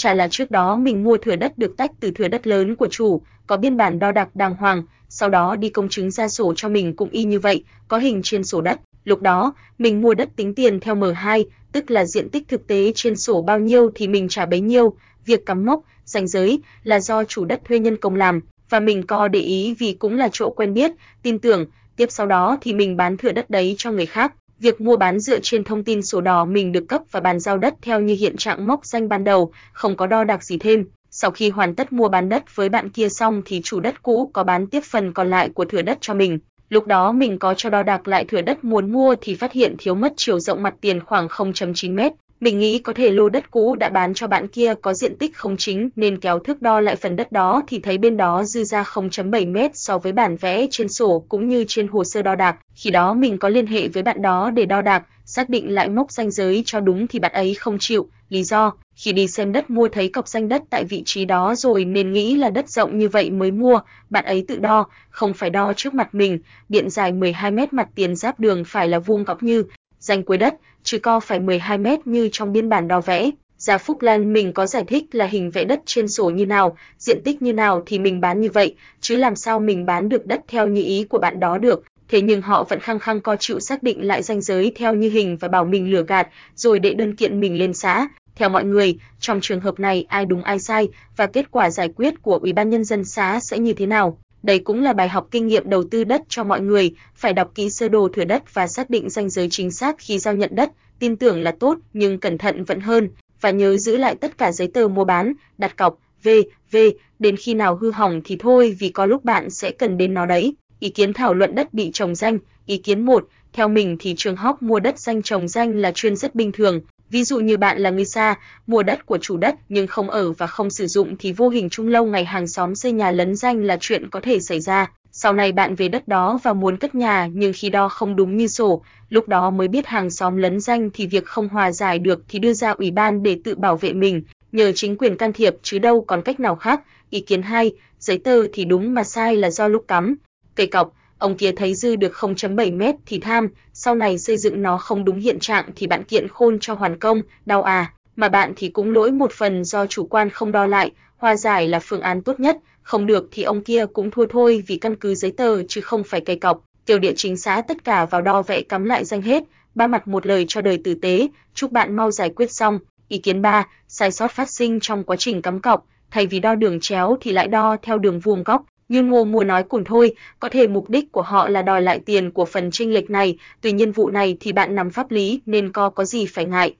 chả là trước đó mình mua thửa đất được tách từ thửa đất lớn của chủ, có biên bản đo đạc đàng hoàng, sau đó đi công chứng ra sổ cho mình cũng y như vậy, có hình trên sổ đất. Lúc đó, mình mua đất tính tiền theo M2, tức là diện tích thực tế trên sổ bao nhiêu thì mình trả bấy nhiêu, việc cắm mốc, ranh giới là do chủ đất thuê nhân công làm, và mình có để ý vì cũng là chỗ quen biết, tin tưởng, tiếp sau đó thì mình bán thửa đất đấy cho người khác. Việc mua bán dựa trên thông tin sổ đỏ mình được cấp và bàn giao đất theo như hiện trạng mốc danh ban đầu, không có đo đạc gì thêm. Sau khi hoàn tất mua bán đất với bạn kia xong thì chủ đất cũ có bán tiếp phần còn lại của thửa đất cho mình. Lúc đó mình có cho đo đạc lại thửa đất muốn mua thì phát hiện thiếu mất chiều rộng mặt tiền khoảng 0.9 mét. Mình nghĩ có thể lô đất cũ đã bán cho bạn kia có diện tích không chính nên kéo thước đo lại phần đất đó thì thấy bên đó dư ra 0.7 mét so với bản vẽ trên sổ cũng như trên hồ sơ đo đạc. Khi đó mình có liên hệ với bạn đó để đo đạc, xác định lại mốc ranh giới cho đúng thì bạn ấy không chịu. Lý do, khi đi xem đất mua thấy cọc danh đất tại vị trí đó rồi nên nghĩ là đất rộng như vậy mới mua, bạn ấy tự đo, không phải đo trước mặt mình, điện dài 12 mét mặt tiền giáp đường phải là vuông góc như danh cuối đất, chứ co phải 12 mét như trong biên bản đo vẽ. Gia Phúc Lan mình có giải thích là hình vẽ đất trên sổ như nào, diện tích như nào thì mình bán như vậy, chứ làm sao mình bán được đất theo như ý của bạn đó được. Thế nhưng họ vẫn khăng khăng co chịu xác định lại ranh giới theo như hình và bảo mình lừa gạt, rồi đệ đơn kiện mình lên xã. Theo mọi người, trong trường hợp này ai đúng ai sai và kết quả giải quyết của Ủy ban nhân dân xã sẽ như thế nào? Đây cũng là bài học kinh nghiệm đầu tư đất cho mọi người, phải đọc kỹ sơ đồ thửa đất và xác định ranh giới chính xác khi giao nhận đất, tin tưởng là tốt nhưng cẩn thận vẫn hơn và nhớ giữ lại tất cả giấy tờ mua bán, đặt cọc, v, v, đến khi nào hư hỏng thì thôi vì có lúc bạn sẽ cần đến nó đấy. Ý kiến thảo luận đất bị trồng danh, ý kiến 1, theo mình thì trường học mua đất danh trồng danh là chuyên rất bình thường, Ví dụ như bạn là người xa, mua đất của chủ đất nhưng không ở và không sử dụng thì vô hình chung lâu ngày hàng xóm xây nhà lấn danh là chuyện có thể xảy ra. Sau này bạn về đất đó và muốn cất nhà nhưng khi đo không đúng như sổ, lúc đó mới biết hàng xóm lấn danh thì việc không hòa giải được thì đưa ra ủy ban để tự bảo vệ mình, nhờ chính quyền can thiệp chứ đâu còn cách nào khác. Ý kiến 2, giấy tờ thì đúng mà sai là do lúc cắm. Cây cọc, ông kia thấy dư được 0.7 mét thì tham, sau này xây dựng nó không đúng hiện trạng thì bạn kiện khôn cho hoàn công, đau à, mà bạn thì cũng lỗi một phần do chủ quan không đo lại, hòa giải là phương án tốt nhất, không được thì ông kia cũng thua thôi vì căn cứ giấy tờ chứ không phải cây cọc. Tiểu địa chính xã tất cả vào đo vẽ cắm lại danh hết, ba mặt một lời cho đời tử tế, chúc bạn mau giải quyết xong. Ý kiến 3, sai sót phát sinh trong quá trình cắm cọc, thay vì đo đường chéo thì lại đo theo đường vuông góc, như Ngô Mua nói cùng thôi, có thể mục đích của họ là đòi lại tiền của phần chênh lệch này, tuy nhiên vụ này thì bạn nắm pháp lý nên có có gì phải ngại.